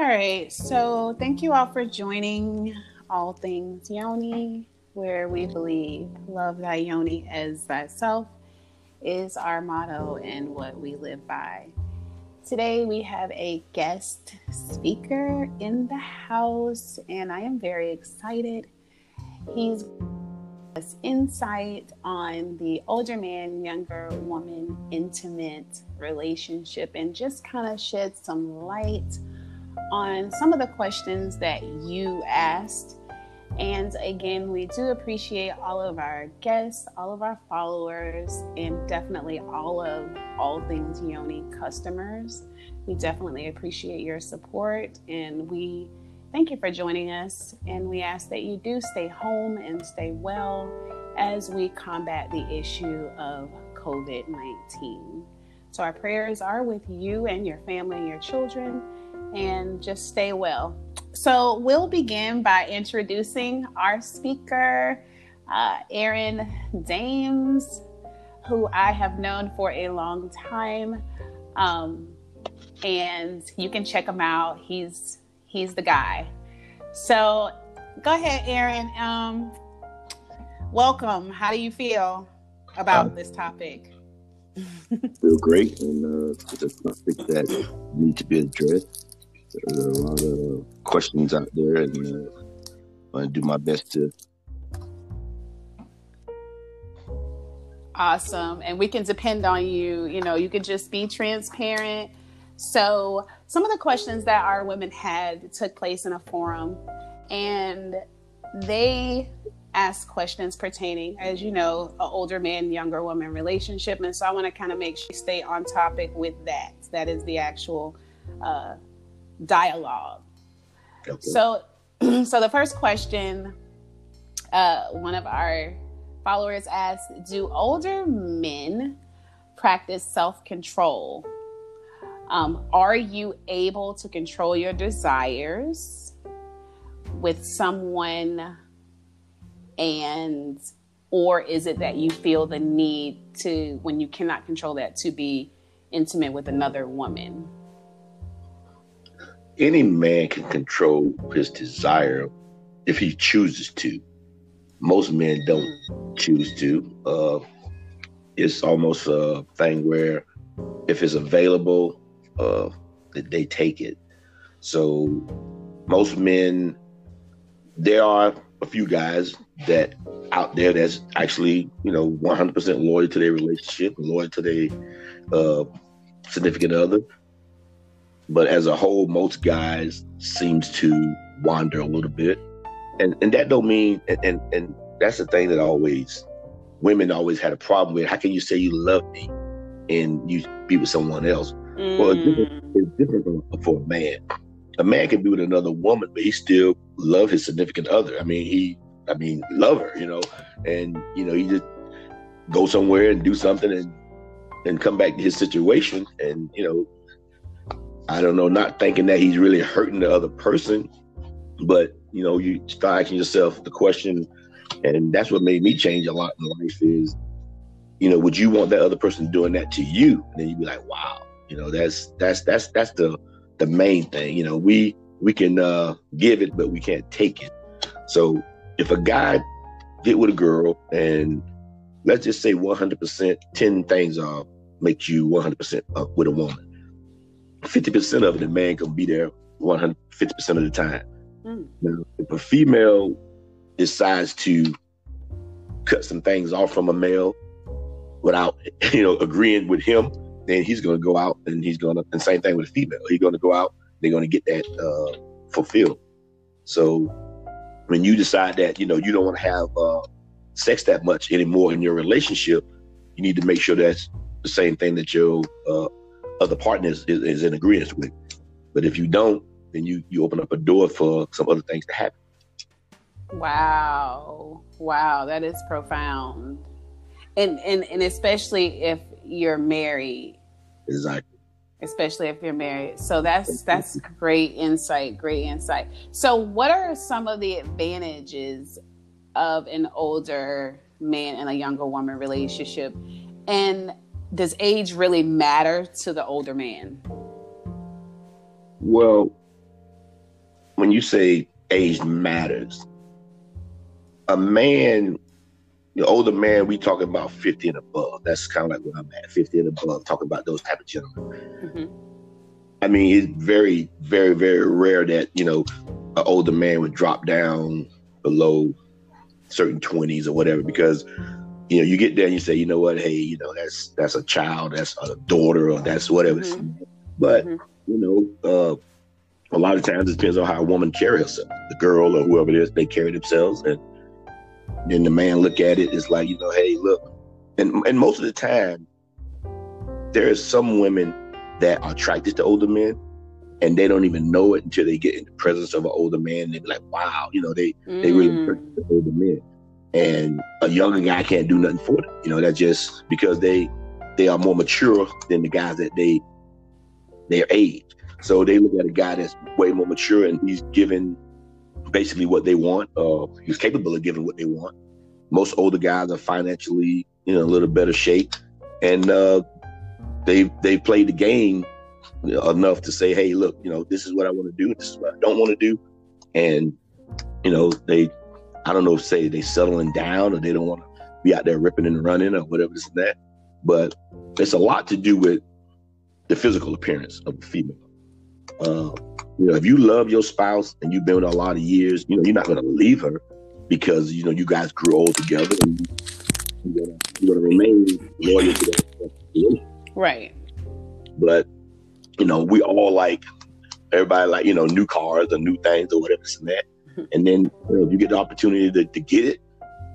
All right. So thank you all for joining All Things Yoni, where we believe love thy Yoni as thyself is our motto and what we live by. Today we have a guest speaker in the house, and I am very excited. He's us insight on the older man, younger woman intimate relationship and just kind of shed some light on some of the questions that you asked. And again, we do appreciate all of our guests, all of our followers, and definitely all of All Things Yoni customers. We definitely appreciate your support and we thank you for joining us. And we ask that you do stay home and stay well as we combat the issue of COVID 19. So, our prayers are with you and your family and your children and just stay well. So, we'll begin by introducing our speaker, uh, Aaron Dames, who I have known for a long time. Um, and you can check him out. He's he's the guy. So, go ahead, Aaron. Um, welcome. How do you feel about uh, this topic? feel great, and uh, it's a topic that need to be addressed. There's a lot of questions out there, and uh, I'm to do my best to. Awesome. And we can depend on you. You know, you can just be transparent. So, some of the questions that our women had took place in a forum, and they asked questions pertaining, as you know, an older man, younger woman relationship. And so, I want to kind of make sure you stay on topic with that. That is the actual uh, dialogue. Okay. So, so the first question, uh, one of our followers asked, "Do older men practice self control? Um, are you able to control your desires with someone, and or is it that you feel the need to, when you cannot control that, to be intimate with another woman?" Any man can control his desire if he chooses to. Most men don't choose to. Uh, it's almost a thing where if it's available, uh, they take it. So most men, there are a few guys that out there that's actually, you know, 100% loyal to their relationship, loyal to their uh, significant other but as a whole, most guys seems to wander a little bit, and and that don't mean and and, and that's the thing that always women always had a problem with. How can you say you love me and you be with someone else? Mm. Well, it's different, it's different for a man. A man can be with another woman, but he still love his significant other. I mean, he, I mean, love her, you know, and you know, he just go somewhere and do something and and come back to his situation, and you know, I don't know, not thinking that he's really hurting the other person, but you know, you start asking yourself the question, and that's what made me change a lot in life is, you know, would you want that other person doing that to you? And then you'd be like, wow, you know, that's that's that's that's the the main thing. You know, we we can uh give it, but we can't take it. So if a guy get with a girl and let's just say 100%, 10 things are make you 100% up with a woman 50% of it, the man can be there 150% of the time. Mm. Now, if a female decides to cut some things off from a male without, you know, agreeing with him, then he's going to go out and he's going to, and same thing with a female. He's going to go out, they're going to get that uh, fulfilled. So when you decide that, you know, you don't want to have uh, sex that much anymore in your relationship, you need to make sure that's the same thing that your uh, other partners is, is in agreement with. But if you don't, then you you open up a door for some other things to happen. Wow. Wow, that is profound. And and and especially if you're married. Exactly. Especially if you're married. So that's that's great insight, great insight. So what are some of the advantages of an older man and a younger woman relationship? And does age really matter to the older man? Well, when you say age matters, a man, the older man, we talking about 50 and above. That's kind of like where I'm at, 50 and above, talking about those type of gentlemen. Mm-hmm. I mean, it's very, very, very rare that, you know, an older man would drop down below certain 20s or whatever because you know you get there and you say you know what hey you know that's that's a child that's a daughter or that's whatever mm-hmm. but mm-hmm. you know uh a lot of times it depends on how a woman carries herself the girl or whoever it is they carry themselves and then the man look at it it's like you know hey look and and most of the time there is some women that are attracted to older men and they don't even know it until they get in the presence of an older man. And they be like, wow, you know, they mm. they really mm. older men. And a younger guy can't do nothing for them. You know, that's just because they they are more mature than the guys that they their age. So they look at a guy that's way more mature and he's given basically what they want. He's capable of giving what they want. Most older guys are financially, you know, a little better shape, and uh, they they played the game enough to say, hey, look, you know, this is what I want to do. This is what I don't want to do. And, you know, they, I don't know, say they settling down or they don't want to be out there ripping and running or whatever this and that. But it's a lot to do with the physical appearance of a female. Uh, you know, if you love your spouse and you've been with her a lot of years, you know, you're not going to leave her because, you know, you guys grew old together and you're going to remain loyal to that. Right. But you know, we all like everybody like, you know, new cars or new things or whatever and that. And then you know, you get the opportunity to, to get it,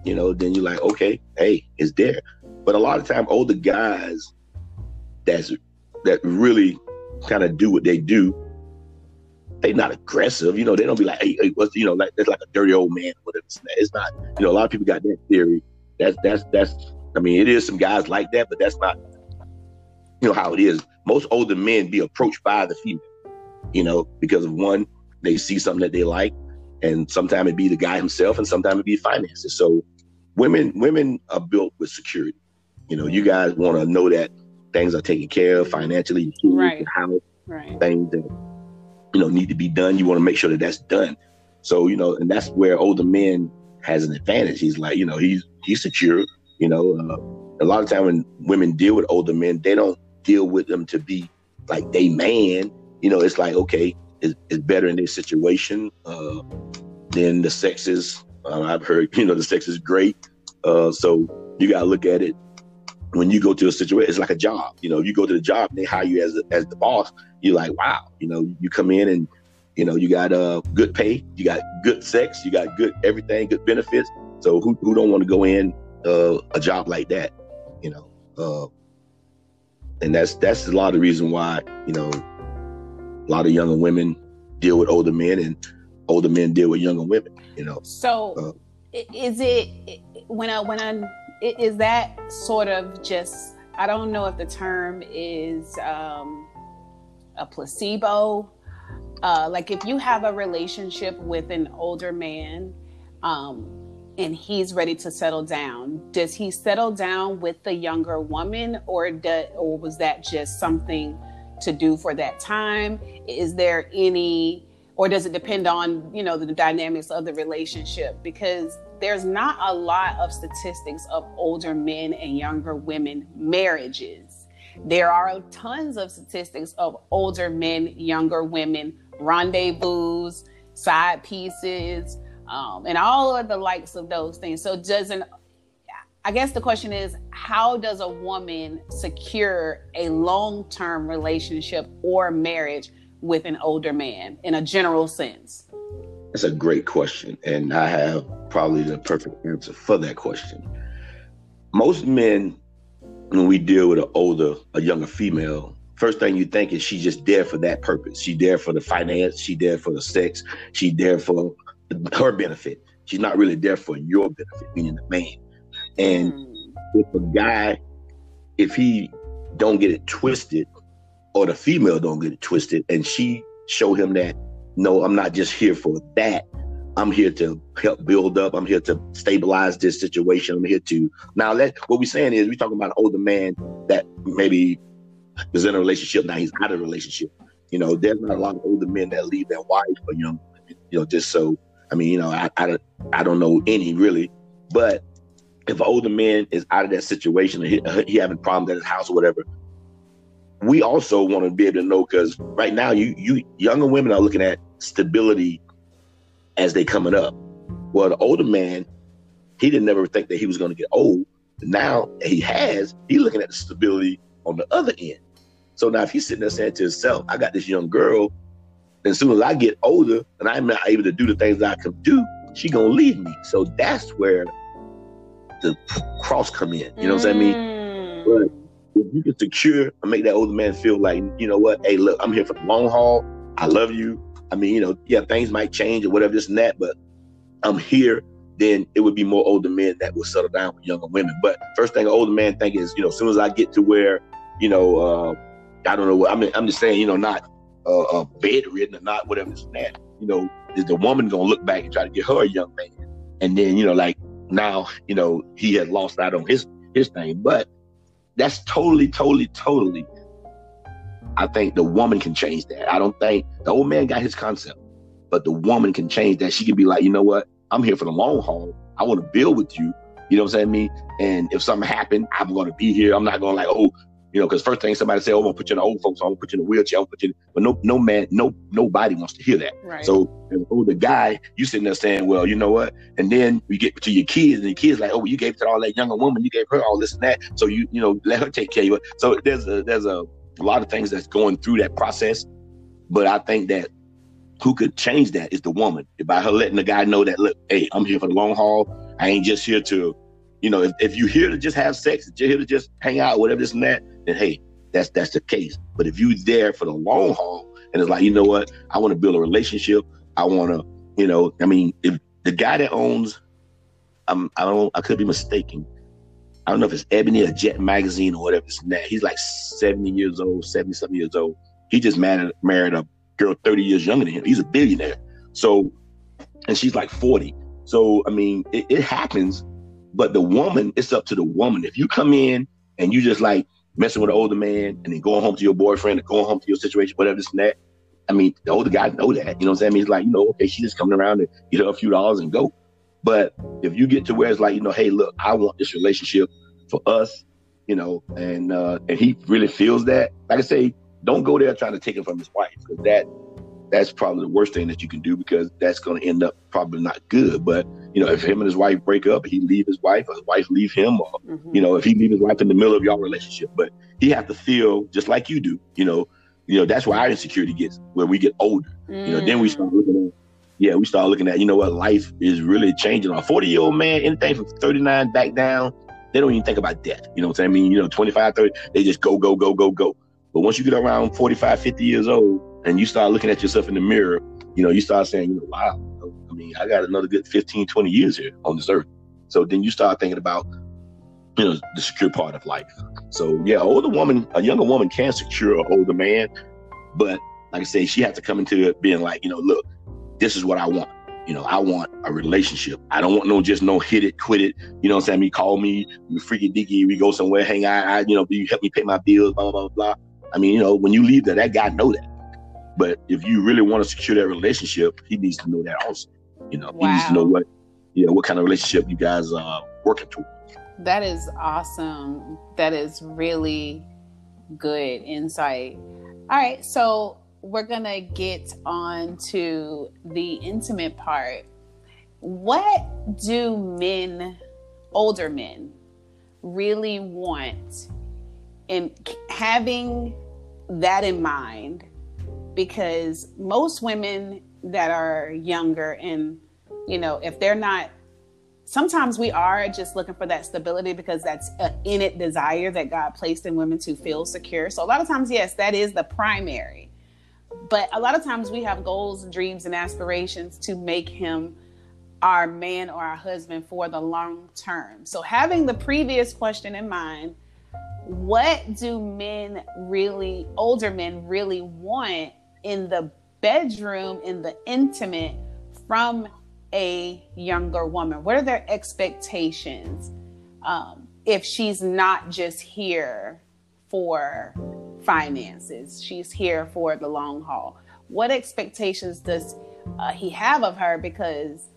you know, then you're like, okay, hey, it's there. But a lot of time older guys that's that really kind of do what they do, they not aggressive. You know, they don't be like, hey, hey what's you know, like that's like a dirty old man, whatever. It's not, you know, a lot of people got that theory. That's that's that's I mean, it is some guys like that, but that's not you know how it is. Most older men be approached by the female, you know, because of one, they see something that they like, and sometimes it be the guy himself, and sometimes it be finances. So women women are built with security. You know, you guys want to know that things are taken care of financially, right. house, right. things that you know need to be done. You want to make sure that that's done. So you know, and that's where older men has an advantage. He's like, you know, he's he's secure. You know, uh, a lot of time when women deal with older men, they don't deal with them to be like they man. You know, it's like okay, it's, it's better in this situation uh, than the sexes. Uh, I've heard you know the sex is great, uh, so you gotta look at it when you go to a situation. It's like a job. You know, you go to the job, they hire you as a, as the boss. You're like, wow. You know, you come in and you know you got uh, good pay, you got good sex, you got good everything, good benefits. So who who don't want to go in uh, a job like that? You know. Uh, and that's that's a lot of the reason why you know a lot of younger women deal with older men and older men deal with younger women you know? So uh, is it when i when i is that sort of just i don't know if the term is um a placebo. Uh like if you have a relationship with an older man um and he's ready to settle down, does he settle down with the younger woman, or do, or was that just something to do for that time? Is there any, or does it depend on you know the dynamics of the relationship? Because there's not a lot of statistics of older men and younger women marriages. There are tons of statistics of older men, younger women rendezvous, side pieces um, and all of the likes of those things. So doesn't I guess the question is how does a woman secure a long-term relationship or marriage with an older man in a general sense? That's a great question and I have probably the perfect answer for that question. Most men when we deal with an older, a younger female, first thing you think is she's just there for that purpose. She's there for the finance, she's there for the sex, she's there for her benefit. She's not really there for your benefit, meaning the man. And mm. if a guy, if he don't get it twisted, or the female don't get it twisted, and she show him that, no, I'm not just here for that. I'm here to help build up. I'm here to stabilize this situation. I'm here to now let what we're saying is we're talking about an older man that maybe is in a relationship. Now he's out of a relationship. You know, there's not a lot of older men that leave their wife or young You know, just so I mean, you know, I I, I don't know any really, but if an older man is out of that situation he, mm-hmm. he having problems at his house or whatever, we also want to be able to know because right now you you younger women are looking at stability as they coming up. Well, the older man, he didn't never think that he was going to get old. Now he has. He's looking at the stability on the other end. So now if he's sitting there saying to himself, "I got this young girl, and as soon as I get older and I'm not able to do the things I can do, she gonna leave me." So that's where the cross come in. You know what I mean? Mm. But if you can secure and make that older man feel like, you know what, hey, look, I'm here for the long haul. I love you. I mean, you know, yeah, things might change or whatever, this and that, but I'm here. Then it would be more older men that will settle down with younger women. But first thing an older man think is, you know, as soon as I get to where, you know, uh, I don't know what I mean. I'm just saying, you know, not uh, uh, bedridden or not whatever this and that. You know, is the woman gonna look back and try to get her a young man, and then you know, like now, you know, he had lost out on his his thing. But that's totally, totally, totally. I think the woman can change that. I don't think the old man got his concept, but the woman can change that. She can be like, you know what? I'm here for the long haul. I want to build with you. You know what I'm saying? Me. And if something happened, I'm going to be here. I'm not going like, oh, you know, because first thing somebody say, oh, I'm gonna put you in the old folks, I'm gonna put you in a wheelchair, I'm put you in, but no, no man, no, nobody wants to hear that. Right. So an older oh, guy, you sitting there saying, well, you know what? And then you get to your kids, and the kids like, oh, well, you gave to all that younger woman, you gave her all this and that, so you, you know, let her take care of you. So there's a there's a, a lot of things that's going through that process, but I think that who could change that is the woman by her letting the guy know that look, hey, I'm here for the long haul. I ain't just here to, you know, if, if you're here to just have sex, if you're here to just hang out, whatever this and that, then hey, that's that's the case. But if you're there for the long haul and it's like, you know what, I want to build a relationship. I want to, you know, I mean, if the guy that owns, I'm, I don't, I could be mistaken. I don't know if it's Ebony or Jet Magazine or whatever. It's that. He's like 70 years old, 70 something years old. He just married married a girl 30 years younger than him. He's a billionaire. So, and she's like 40. So, I mean, it, it happens, but the woman, it's up to the woman. If you come in and you just like messing with an older man and then going home to your boyfriend and going home to your situation, whatever this and that. I mean, the older guys know that. You know what I'm saying? I mean, it's like, you know, okay, she's just coming around to get her a few dollars and go. But if you get to where it's like, you know, hey, look, I want this relationship for us, you know, and uh and he really feels that, like I say, don't go there trying to take it from his wife because that that's probably the worst thing that you can do because that's going to end up probably not good. But you know, if him and his wife break up, he leave his wife, or his wife leave him, or Mhm. you know, if he leave his wife in the middle of your relationship. But he have to feel just like you do. You know, you know that's where our insecurity gets where we get older. You know, then we Mm. start looking at. Yeah, we start looking at, you know what, life is really changing. A 40 year old man, anything from 39 back down, they don't even think about death. You know what I mean? You know, 25, 30, they just go, go, go, go, go. But once you get around 45, 50 years old and you start looking at yourself in the mirror, you know, you start saying, you know, wow, mean, I got another good 15, 20 years here on this earth. So then you start thinking about, you know, the secure part of life. So yeah, older woman, a younger woman can secure an older man, but like I say, she has to come into it being like, you know, look, this is what I want. You know, I want a relationship. I don't want no just no hit it, quit it. You know what I'm saying? Me call me, you freaky dicky, we go somewhere, hang out, I, you know, you help me pay my bills, blah, blah, blah. I mean, you know, when you leave there, that guy know that. But if you really want to secure that relationship, he needs to know that also. You know, he needs to know what, you know, what kind of relationship you guys are working towards. That is awesome. That is really good insight. All right, so we're gonna get on to the intimate part. What do men, older men, really want in having that in mind? Because most women that are younger and you know, if they're not sometimes we are just looking for that stability because that's an innate desire that God placed in women to feel secure. So a lot of times, yes, that is the primary. But a lot of times we have goals, dreams, and aspirations to make him our man or our husband for the long term. So having the previous question in mind, what do men really, older men really want in the bedroom, in the intimate from a younger woman? What are their expectations um, if she's not just here for finances? She's here for the long haul. What expectations does uh, he have of her because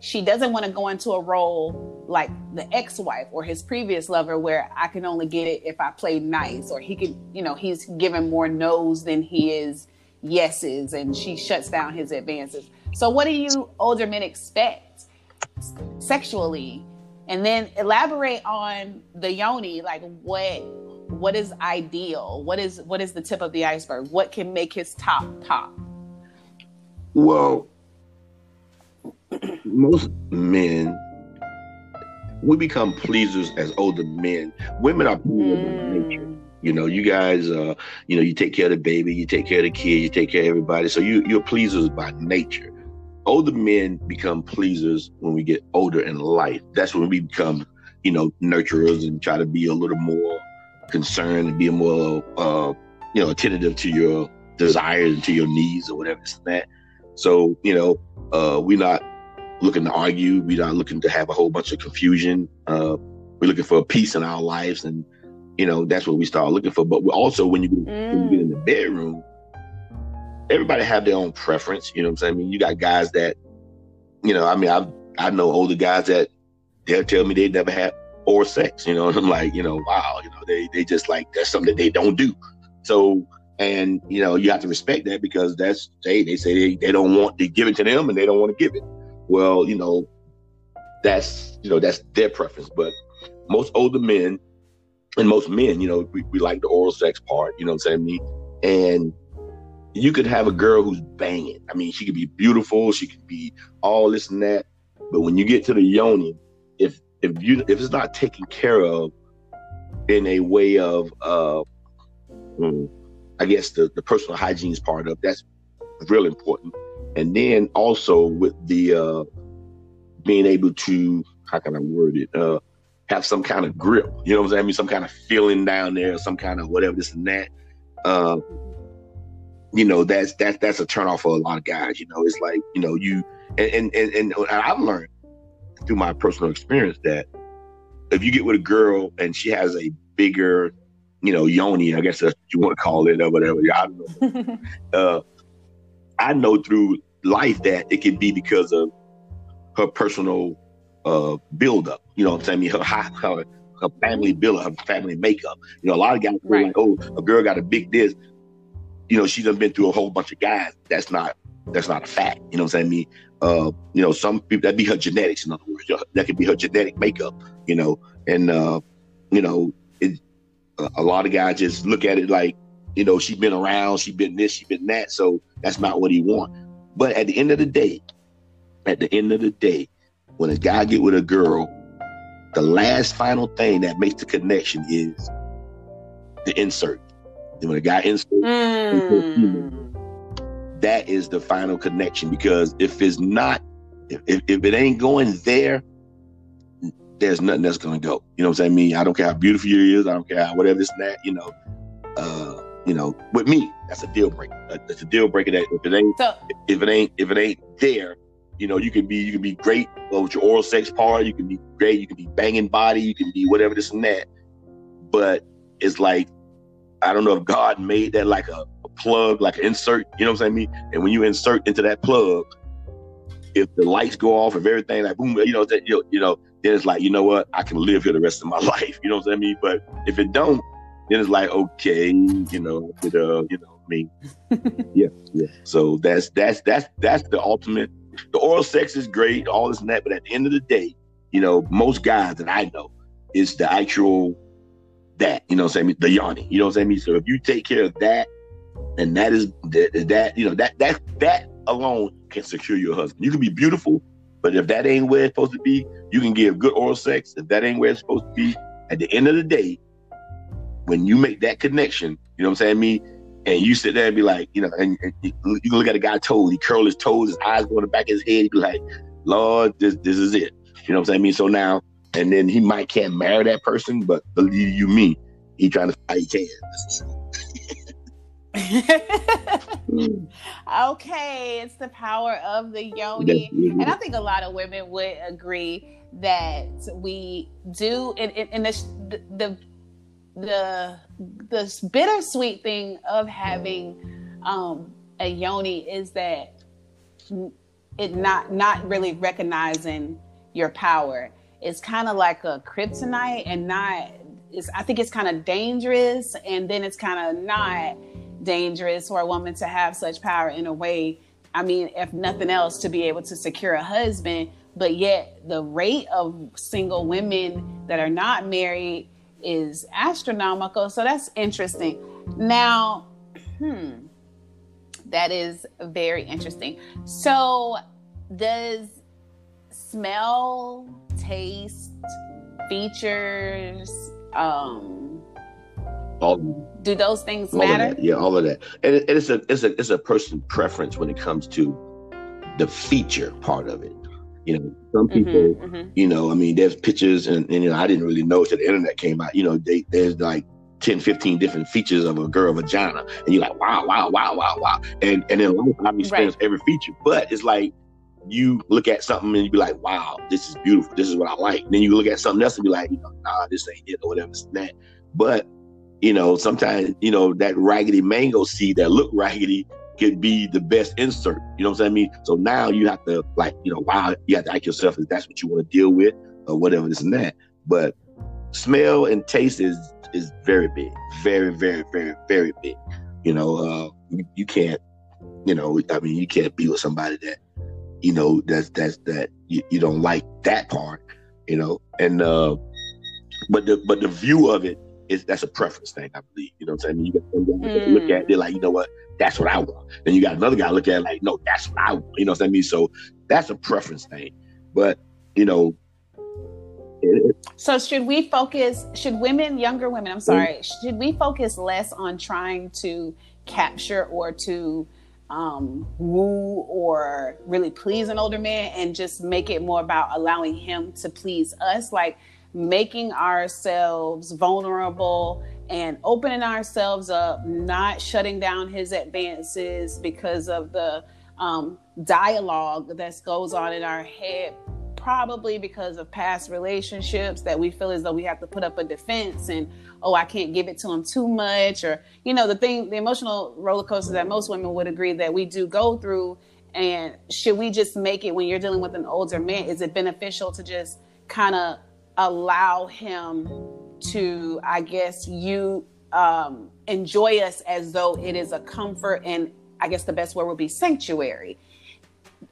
she doesn't want to go into a role like the ex-wife or his previous lover where I can only get it if I play nice or he could, you know, he's given more no's than he is yeses and she shuts down his advances. So what do you older men expect sexually? And then elaborate on the yoni, like what what is ideal? What is what is the tip of the iceberg? What can make his top top? Well, most men we become pleasers as older men. Women are mm. You know, you guys, uh, you know, you take care of the baby, you take care of the kid, you take care of everybody. So you you're pleasers by nature. Older men become pleasers when we get older in life. That's when we become, you know, nurturers and try to be a little more concerned and be more, uh, you know, attentive to your desires and to your needs or whatever and that. So, you know, uh, we're not looking to argue. We're not looking to have a whole bunch of confusion. Uh, we're looking for peace in our lives, and you know that's what we start looking for. But also, when you, mm. when you get in the bedroom, everybody have their own preference. You know what I'm saying? I mean, you got guys that, you know, I mean, I I know older guys that they'll tell me they never had or sex. You know, and I'm like, you know, wow, you know, they they just like that's something that they don't do. So and you know you have to respect that because that's they they say they, they don't want to give it to them and they don't want to give it well, you know, that's you know that's their preference. But most older men and most men, you know, we, we like the oral sex part. You know what I'm saying? And you could have a girl who's banging. I mean, she could be beautiful, she could be all this and that. But when you get to the yoni, if if you if it's not taken care of in a way of uh hmm, I guess the, the personal hygiene's part of that's real important and then also with the uh, being able to how can I word it uh, have some kind of grip. You know what I'm saying? I mean, some kind of feeling down there, some kind of whatever this and that. Uh, you know, that's that's that's a turn off for a lot of guys. You know, it's like you know you and and and, and I've learned through my personal experience that if you get with a girl and she has a bigger, you know, yoni, I guess that's what you want to call it or whatever. I don't know. uh, I know through life that it can be because of her personal uh buildup. You know what I'm saying? Her her, her family build her family makeup. You know, a lot of guys right. like, oh, a girl got a big this. You know, she's done been through a whole bunch of guys. That's not that's not a fact. You know what I'm saying? I mean, uh, you know, some people that be her genetics, in other words. That could be her genetic makeup, you know, and uh, you know, it, a lot of guys just look at it like, you know, she's been around, she been this, she been that, so that's not what he want. But at the end of the day, at the end of the day, when a guy get with a girl, the last final thing that makes the connection is the insert. And when a guy inserts, mm. that is the final connection. Because if it's not, if, if, if it ain't going there, there's nothing that's gonna go. You know what I'm saying? I mean, I don't care how beautiful you is, I don't care how whatever this and that, you know. Uh, you know, with me, that's a deal breaker. That's a deal breaker that if it ain't, so, if it ain't, if it ain't there, you know, you can be, you can be great with your oral sex part. You can be great. You can be banging body. You can be whatever this and that. But it's like, I don't know if God made that like a, a plug, like an insert. You know what I'm saying? And when you insert into that plug, if the lights go off, if everything like boom, you know, that you know, you know, then it's like, you know what, I can live here the rest of my life. You know what I'm saying? But if it don't, then it's like, okay, you know, but, uh, you know, I mean, yeah, yeah. So that's that's that's that's the ultimate. The oral sex is great, all this and that, but at the end of the day, you know, most guys that I know is the actual that, you know what I'm saying? The yoni, you know what I'm saying? So if you take care of that, and that is that, that you know, that that that alone can secure your husband. You can be beautiful, but if that ain't where it's supposed to be, you can give good oral sex. If that ain't where it's supposed to be, at the end of the day, when you make that connection, you know what I'm saying? Me, and you sit there and be like, you know, and, and you can look at a guy toes, he curl his toes, his eyes go in the back of his head, he be like, Lord, this this is it. You know what I'm saying? Mean, so now, and then he might can't marry that person, but believe you me, he trying to fight he can. okay, it's the power of the yoni. And I think a lot of women would agree that we do in, in, in the, the the the bittersweet thing of having um, a yoni is that it not not really recognizing your power. Is kind of like a kryptonite and not is I think it's kind of dangerous and then it's kind of not dangerous for a woman to have such power in a way I mean if nothing else to be able to secure a husband but yet the rate of single women that are not married is astronomical so that's interesting. Now hmm that is very interesting. So does smell taste features um all do those things all matter? yeah all of that. And, it, it's a it's a it's a person preference when it comes to the feature part of it you know some mm-hmm, people mm-hmm, mm-hmm. you know i mean there's pictures and, and you know i didn't really know until the internet came out you know they, there's like 10 15 different features of a girl vagina and you're like wow wow wow wow wow and and in life i've experienced right. every feature but it's like you look at something and you be like, wow, this is beautiful. This is what I like. And then you look at something else and be like, you know, nah, this ain't it or whatever, it's that. But, you know, sometimes, you know, that raggedy mango seed that look raggedy could be the best insert. You know what I'm saying? So now you have to like, you know, wow, you have to ask yourself if that's what you want to deal with or whatever this and that. But smell and taste is is very big. Very, very, very, very big. You know, uh you, you can't, you know, I mean you can't be with somebody that you know that's that's that you, you don't like that part you know and uh but the but the view of it is that's a preference thing i believe you know what i'm saying? You got mm. look at it like you know what? That's what i want. Then you got another guy look at it like no that's what i want you know what i mean? So that's a preference thing. But you know so should we focus should women younger women i'm sorry mm-hmm. should we focus less on trying to capture or to um, woo or really please an older man and just make it more about allowing him to please us, like making ourselves vulnerable and opening ourselves up, not shutting down his advances because of the um, dialogue that goes on in our head probably because of past relationships that we feel as though we have to put up a defense and oh i can't give it to him too much or you know the thing the emotional roller coaster that most women would agree that we do go through. And should we just make it when you're dealing with an older man? Is it beneficial to just kind of allow him to i guess you um, enjoy us as though it is a comfort and i guess the best word would be sanctuary.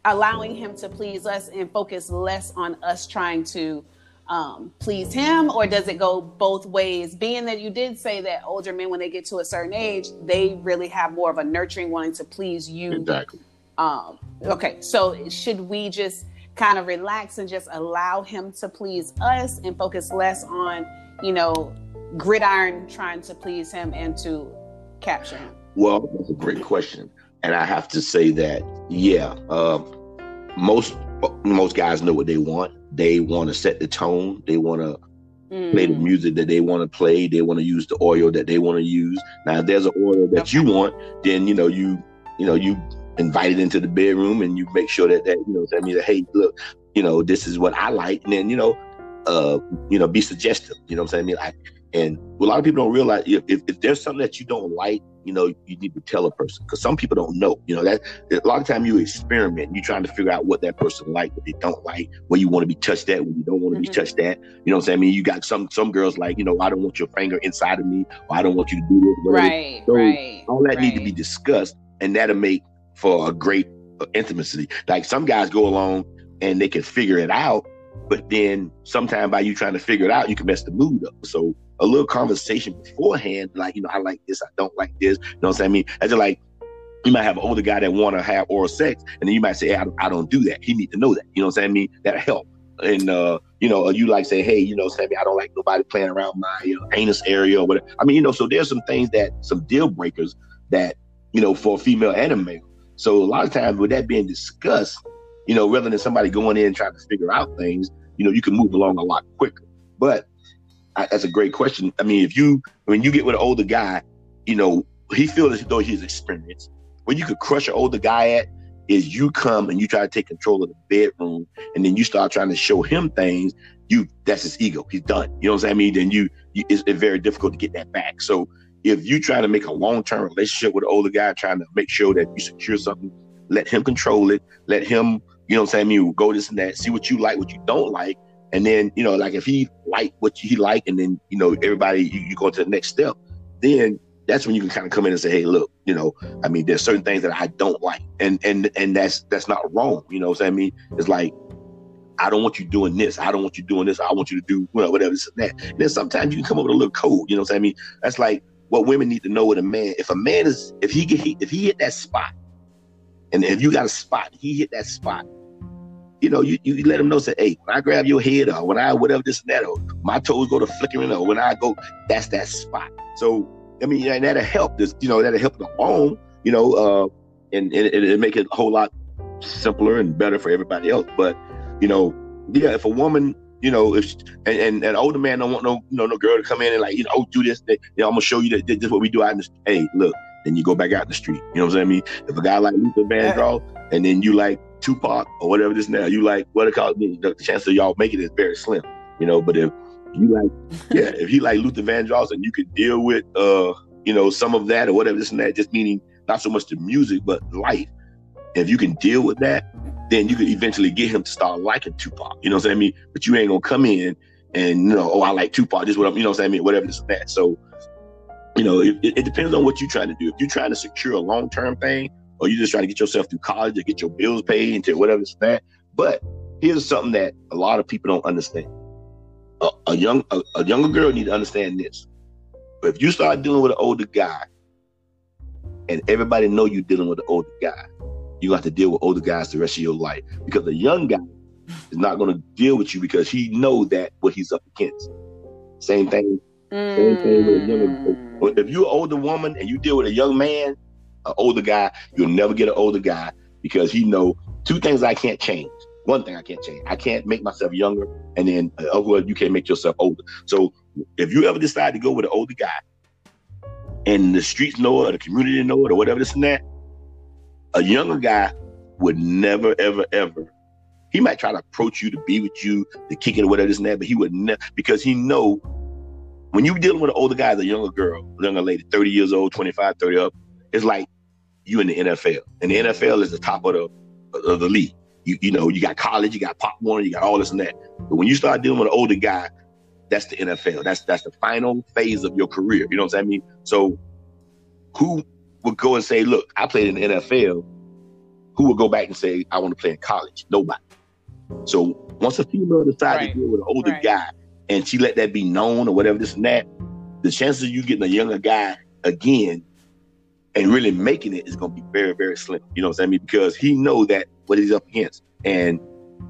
Allowing him to please us and focus less on us trying to um, please him or does it go both ways? Being that you did say that older men when they get to a certain age they really have more of a nurturing wanting to please you. Exactly. Um, okay so should we just kind of relax and just allow him to please us and focus less on you know gridiron trying to please him and to capture him well that's a great question and I have to say that, yeah, uh, most most guys know what they want. They want to set the tone. They want to mm. play the mm. music that they want to play. They want to use the oil that they want to use. Now, if there's an oil that okay. you want, then you know you you know you invite it into the bedroom and you make sure that that you know that means that hey look you know this is what I like and then you know uh you know be suggestive you know what I'm saying I mean like and a lot of people don't realize if, if there's something that you don't like you know, you need to tell a person because some people don't know. You know that a lot of time you experiment, you're trying to figure out what that person like, what they don't like, where you want to be touched at, when you don't want to mm-hmm. be touched at. You know what I'm saying? I mean, you got some some girls like, you know, I don't want your finger inside of me, or I don't want you to do this. Whatever. Right, so right. All that right. need to be discussed, and that'll make for a great intimacy. Like some guys go along and they can figure it out, but then sometime by you trying to figure it out, you can mess the mood up. So a little conversation beforehand, like, you know, I like this, I don't like this. You know what I'm saying? I like you might have an older guy that want to have oral sex, and then you might say, hey, I, I, don't do that. He need to know that. You know what saying? I mean, that'll help. And uh, you know, you like say, hey, you know, Sammy, I don't like nobody playing around my you know, anus area or whatever. I mean, you know, so there's some things that some deal breakers that you know for a female and a male. So a lot of times with that being discussed, you know, rather than somebody going in and trying to figure out things, you know, you can move along a lot quicker. But I, that's a great question. I mean, if you when you get with an older guy, you know, he feels as though he's experienced. When you could crush an older guy at is you come and you try to take control of the bedroom, and then you start trying to show him things. You that's his ego. He's done. You know what saying? I mean, then you, you it's, it's very difficult to get that back. So if you try to make a long term relationship with an older guy, trying to make sure that you secure something, let him control it. Let him, you know what I'm saying? You go this and that, see what you like, what you don't like. And then, you know, like if he like what he like, and then, you know, everybody, you, you go to the next step, then that's when you can kind of come in and say, hey, look, you know, I mean, there's certain things that I don't like. And and and that's that's not wrong. You know what I mean? It's like I don't want you doing this. I don't want you doing this. I want you to do well, whatever this and that. And then sometimes you can come up with a little code. You know what I mean? That's like what women need to know with a man. If a man is, if he get, if he hit that spot, and if you got a spot, he hit that spot. You know, you, you let him know, say, hey, when I grab your head or when I whatever this and that, or my toes go to flickering, or when I go, that's that spot. So I mean, and that'll help this, you know, that'll help the home, you know, uh, and, and it, make it a whole lot simpler and better for everybody else. But, you know, yeah, if a woman, you know, if and, and an older man don't want no, you know, no girl to come in and like, you know, oh, do this, they, you know, I'm gonna show you that this is what we do out in the Hey, look, then you go back out in the street. You know what I'm saying? I mean, if a guy like Luther Vandross and then you like Tupac or whatever this now, you like what it called, the chance of y'all making it is very slim. You know, but if you like, yeah, if he like Luther Vandross and you could deal with, uh, you know, some of that or whatever this and that, just meaning not so much the music but life. If you can deal with that, then you could eventually get him to start liking Tupac. You know what saying? Mean, but you ain't gonna come in and you know, oh, I like Tupac. This is what I'm, you know what saying? Mean, whatever this and that. So, you know, it, it depends on what you're trying to do. If you're trying to secure a long term thing, or you're just trying to get yourself through college or get your bills paid and whatever and that. But here's something that a lot of people don't understand a, a young a, a, younger girl need to understand this. But if you start dealing with an older guy, and everybody know you're dealing with an older guy, you have to deal with older guys the rest of your life because a young guy is not going to deal with you because he know that what he's up against. Same thing. Mm. Same thing with a younger. Mm. If you're an older woman and you deal with a young man, an older guy, you'll never get an older guy because he know two things I can't change one thing I can't change. I can't make myself younger, and then uh, well, you can't make yourself older. So if you ever decide to go with an older guy, and the streets know it, or the community know it, or whatever this and that, a younger guy would never, ever, ever. He might try to approach you to be with you, to kick it or whatever this and that, but he would never because he know when you're dealing with an older guy a younger girl, younger lady, 30 years old, 25, 30 up, it's like you in the NFL. And the NFL is the top of the of the league. You you know, you got college, you got Pop Warner, you got all this and that. But when you start dealing with an older guy, that's the NFL. That's that's the final phase of your career. You know what I mean? So who would go and say, look, I played in the NFL? Who would go back and say, I want to play in college? Nobody. So once a female decides right. to deal with an older right. guy and she let that be known or whatever, this and that, the chances of you getting a younger guy again and really making it is going to be very, very slim. You know what I'm saying? Because he know that what he's up against. And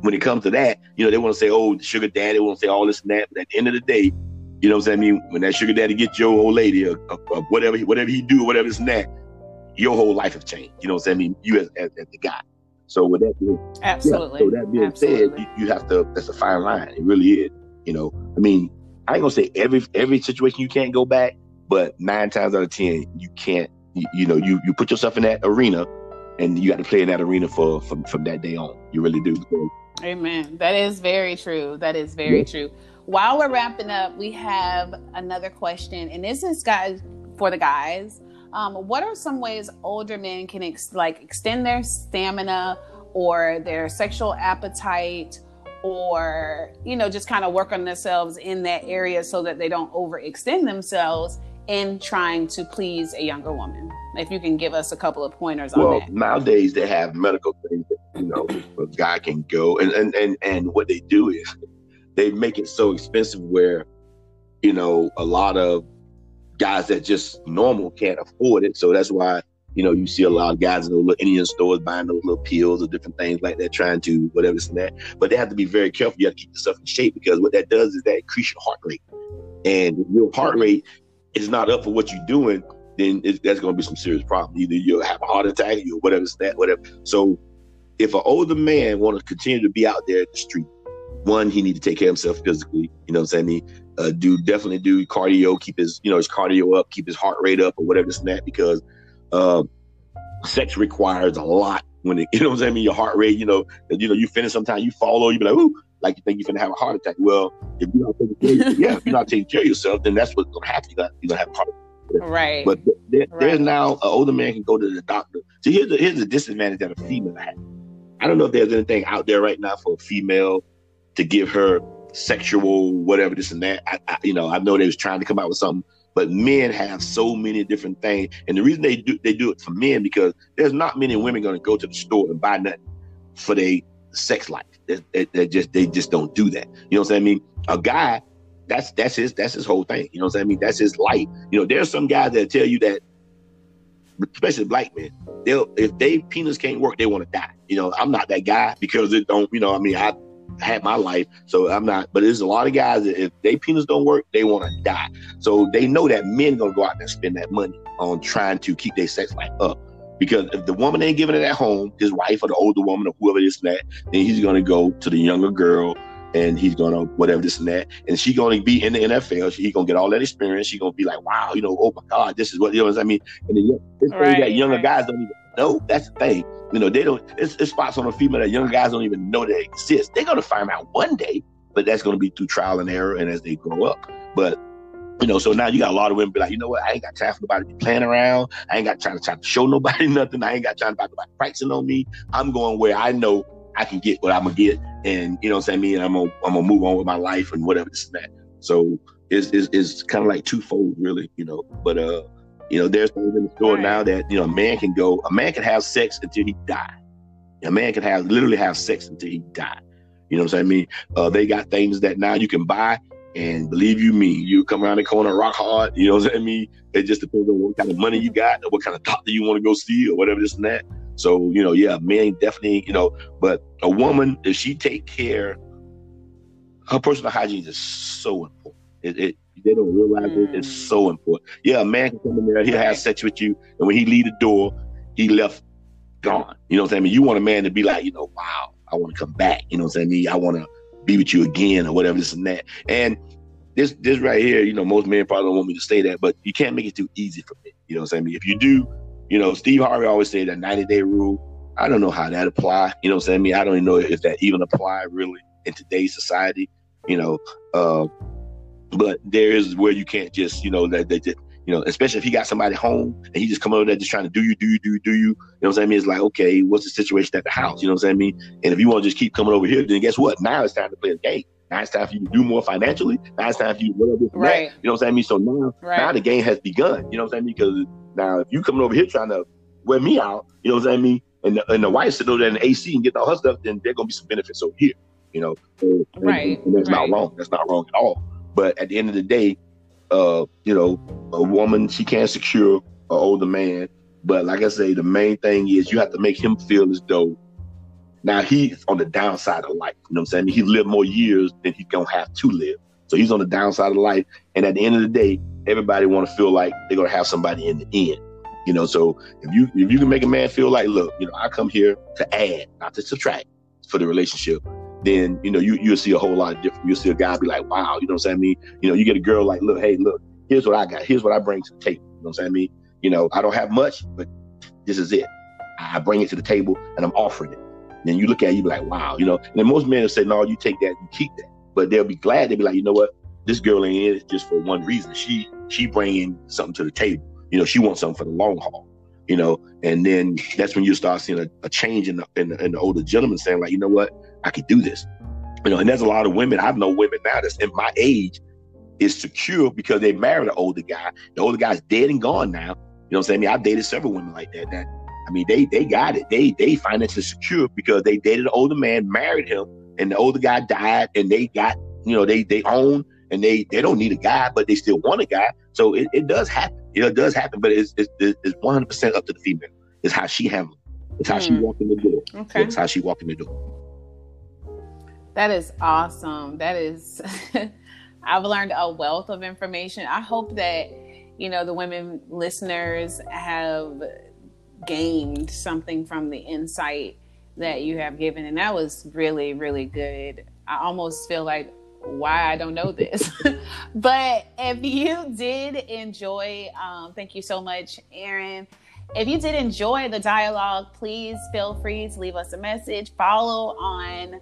when it comes to that, you know, they want to say, oh, the sugar daddy want to say all this and that. But at the end of the day, you know what I'm saying? I mean, when that sugar daddy gets your old lady or, or, or whatever, whatever he do, whatever this and that, your whole life has changed. You know what I'm saying? I mean, you as, as, as the guy. So with that being, absolutely. Yeah, so that being Absolutely. said, you, you have to. That's a fine line. It really is. You know, I mean, I ain't gonna say every every situation you can't go back, but nine times out of ten you can't. You, you know, you you put yourself in that arena and you got to play in that arena for from, from that day on. You really do. Amen. That is very true. That is very yeah. true. While we're wrapping up, we have another question, and this is guys for the guys. Um, what are some ways older men can ex- like extend their stamina or their sexual appetite, or you know just kind of work on themselves in that area so that they don't overextend themselves in trying to please a younger woman? If you can give us a couple of pointers well, on that. nowadays they have medical things that, you know, a guy can go and, and, and, and what they do is they make it so expensive where, you know, a lot of guys that just normal can't afford it. So that's why, you know, you see a lot of guys in those little Indian stores buying those little pills or different things like that, trying to whatever this and that. But they have to be very careful. You have to keep yourself in shape because what that does is that increase your heart rate. And your heart rate is not up for what you're doing, then that's going to be some serious problem. Either you'll have a heart attack, or whatever, that, whatever. So, if an older man want to continue to be out there in the street, one, he need to take care of himself physically. You know what I'm saying? He, uh, do definitely do cardio, keep his you know his cardio up, keep his heart rate up, or whatever this and that, because uh, sex requires a lot. When it, you know what I'm saying? Mean, your heart rate, you know, you know, you finish sometimes you fall over, you be like, ooh, like you think you're gonna have a heart attack. Well, if you're not taking care, of, yeah, if you're not taking care of yourself, then that's what's gonna happen. You're gonna, you're gonna have a heart Right. But there, right. there's now an older man can go to the doctor. So here's the, here's the disadvantage that a female has. I don't know if there's anything out there right now for a female to give her sexual whatever this and that. I, I, you know, I know they was trying to come out with something, but men have so many different things, and the reason they do they do it for men because there's not many women going to go to the store and buy nothing for their sex life. They, they, they, just they just don't do that. You know what saying? Mean, a guy that's that's his that's his whole thing. You know what? I mean, that's his life. You know, there's some guys that tell you that, especially black men, they'll if they penis can't work, they want to die. You know, I'm not that guy because it don't. You know, I mean, I had my life, so I'm not. But there's a lot of guys that if they penis don't work, they want to die. So they know that men gonna go out and spend that money on trying to keep their sex life up. Because if the woman ain't giving it at home, his wife or the older woman or whoever it is that, then he's gonna go to the younger girl and he's gonna whatever this and that, and she gonna be in the NFL. She gonna get all that experience. She gonna be like, wow, you know, oh my God, this is what you know. What I mean, and then this right, that younger right. guys don't even know. That's the thing. You know, they don't. It's, it's spots on a female that young guys don't even know they exist. They're gonna find out one day, but that's gonna be through trial and error and as they grow up. But you know, so now you got a lot of women be like, you know what? I ain't got time for nobody to be playing around. I ain't got time to try to show nobody nothing. I ain't got time to about pricing on me. I'm going where I know I can get what I'm gonna get, and you know what I'm saying. I'm gonna I'm gonna move on with my life and whatever this and that. So it's it's, it's kind of like twofold, really, you know. But uh, you know, there's things in the store right. now that you know a man can go, a man can have sex until he die. A man can have literally have sex until he die. You know what I'm saying? I mean, uh, they got things that now you can buy, and believe you me, you come around the corner rock hard. You know what I mean? It just depends on what kind of money you got, or what kind of doctor you want to go see, or whatever this and that. So, you know, yeah, men definitely, you know, but a woman, if she take care, her personal hygiene is so important. It, it they don't realize mm. it. It's mm. so important. Yeah, a man can come in there, he'll have sex with you, and when he leave the door, he left gone. You know what I'm saying? Mean, you want a man to be like, you know, wow, I want to come back. You know what I'm saying? I want to be with you again or whatever, this and that. And this this right here, you know, most men probably don't want me to say that, but you can't make it too easy for me. You know what I'm saying? If you do, you know, Steve Harvey always said that 90 day rule. I don't know how that apply. You know what I'm saying? I mean, I don't even know if that even apply really in today's society. You know, uh, but there is where you can't just, you know, that they just, you know, especially if he got somebody home and he just come over there just trying to do you, do you, do you, do you. You know what I'm saying? I mean, it's like, okay, what's the situation at the house? You know what I'm saying? I mean, and if you want to just keep coming over here, then guess what? Now it's time to play a game. Now it's time for you to do more financially. Now it's time for you to whatever. Right. You know what I'm saying? I mean, so now, right. now the game has begun. You know what I mean? Because now, if you coming over here trying to wear me out, you know what I mean? And the, and the wife sitting over there in the AC and getting all her stuff, then there gonna be some benefits over here, you know. And, right. And, and that's right. not wrong. That's not wrong at all. But at the end of the day, uh, you know, a woman she can't secure an older man. But like I say, the main thing is you have to make him feel as though now he's on the downside of life. You know what I'm saying? He lived more years than he's gonna have to live. So he's on the downside of life. And at the end of the day, everybody want to feel like they're gonna have somebody in the end. You know, so if you if you can make a man feel like, look, you know, I come here to add, not to subtract for the relationship, then you know you you'll see a whole lot of different. You'll see a guy be like, wow, you know what I'm saying? Mean, you know, you get a girl like, look, hey, look, here's what I got. Here's what I bring to the table. You know what I'm saying? I mean, you know, I don't have much, but this is it. I bring it to the table and I'm offering it. Then you look at it, you be like, wow, you know. And then most men will say, no, you take that, you keep that. But they'll be glad. They'll be like, you know what? This girl ain't in it just for one reason. She she bringing something to the table. You know, she wants something for the long haul. You know, and then that's when you start seeing a, a change in the, in the, in the older gentleman saying like, you know what, I could do this. You know, and there's a lot of women. I've known women now that's in my age is secure because they married an older guy. The older guy's dead and gone now. You know what I'm saying? I mean, I've dated several women like that. That I mean, they they got it. They they financially secure because they dated an older man, married him, and the older guy died, and they got you know they they own and they they don't need a guy, but they still want a guy. So it, it does happen. You know, it does happen, but it's it's it's one hundred percent up to the female. It's how she handles. It. It's how mm. she hmm. walk in the door. Okay. It's how she walk in the door. That is awesome. That is. I've learned a wealth of information. I hope that you know the women listeners have gained something from the insight that you have given and that was really really good i almost feel like why I don't know this. but if you did enjoy, um, thank you so much, Aaron. If you did enjoy the dialogue, please feel free to leave us a message. Follow on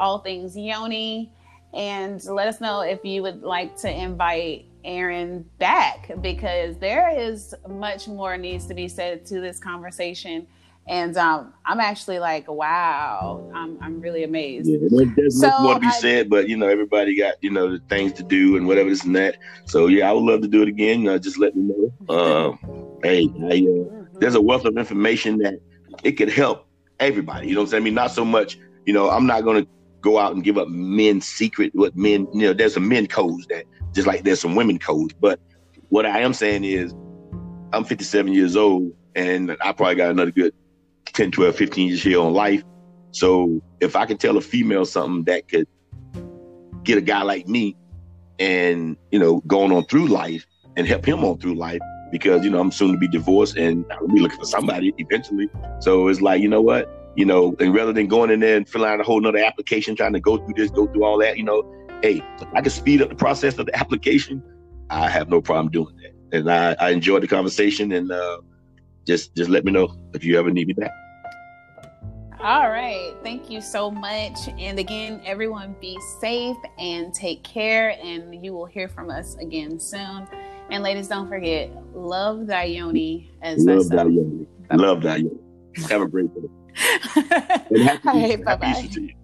all things Yoni and let us know if you would like to invite Aaron back because there is much more needs to be said to this conversation. And um, I'm actually like, wow, I'm, I'm really amazed. Yeah, there's so much more to be I, said, but you know, everybody got you know the things to do and whatever this and that. So yeah, I would love to do it again. You know, just let me know. Um, hey, I, uh, mm-hmm. there's a wealth of information that it could help everybody. You know what I'm saying? I mean, not so much. You know, I'm not gonna go out and give up men's secret. What men, you know, there's some men codes that just like there's some women codes. But what I am saying is, I'm 57 years old, and I probably got another good 10, 12, 15 years here on life. So if I can tell a female something that could get a guy like me and, you know, going on through life and help him on through life, because, you know, I'm soon to be divorced and I'll be looking for somebody eventually. So it's like, you know what? You know, and rather than going in there and filling out a whole nother application, trying to go through this, go through all that, you know, hey, I can speed up the process of the application, I have no problem doing that. And I, I enjoyed the conversation and uh, just just let me know if you ever need me back. All right. Thank you so much. And again, everyone be safe and take care. And you will hear from us again soon. And ladies, don't forget, love thy yoni as love thy yoni. Love thy yoni. Have a great day. Happy, All right, bye bye.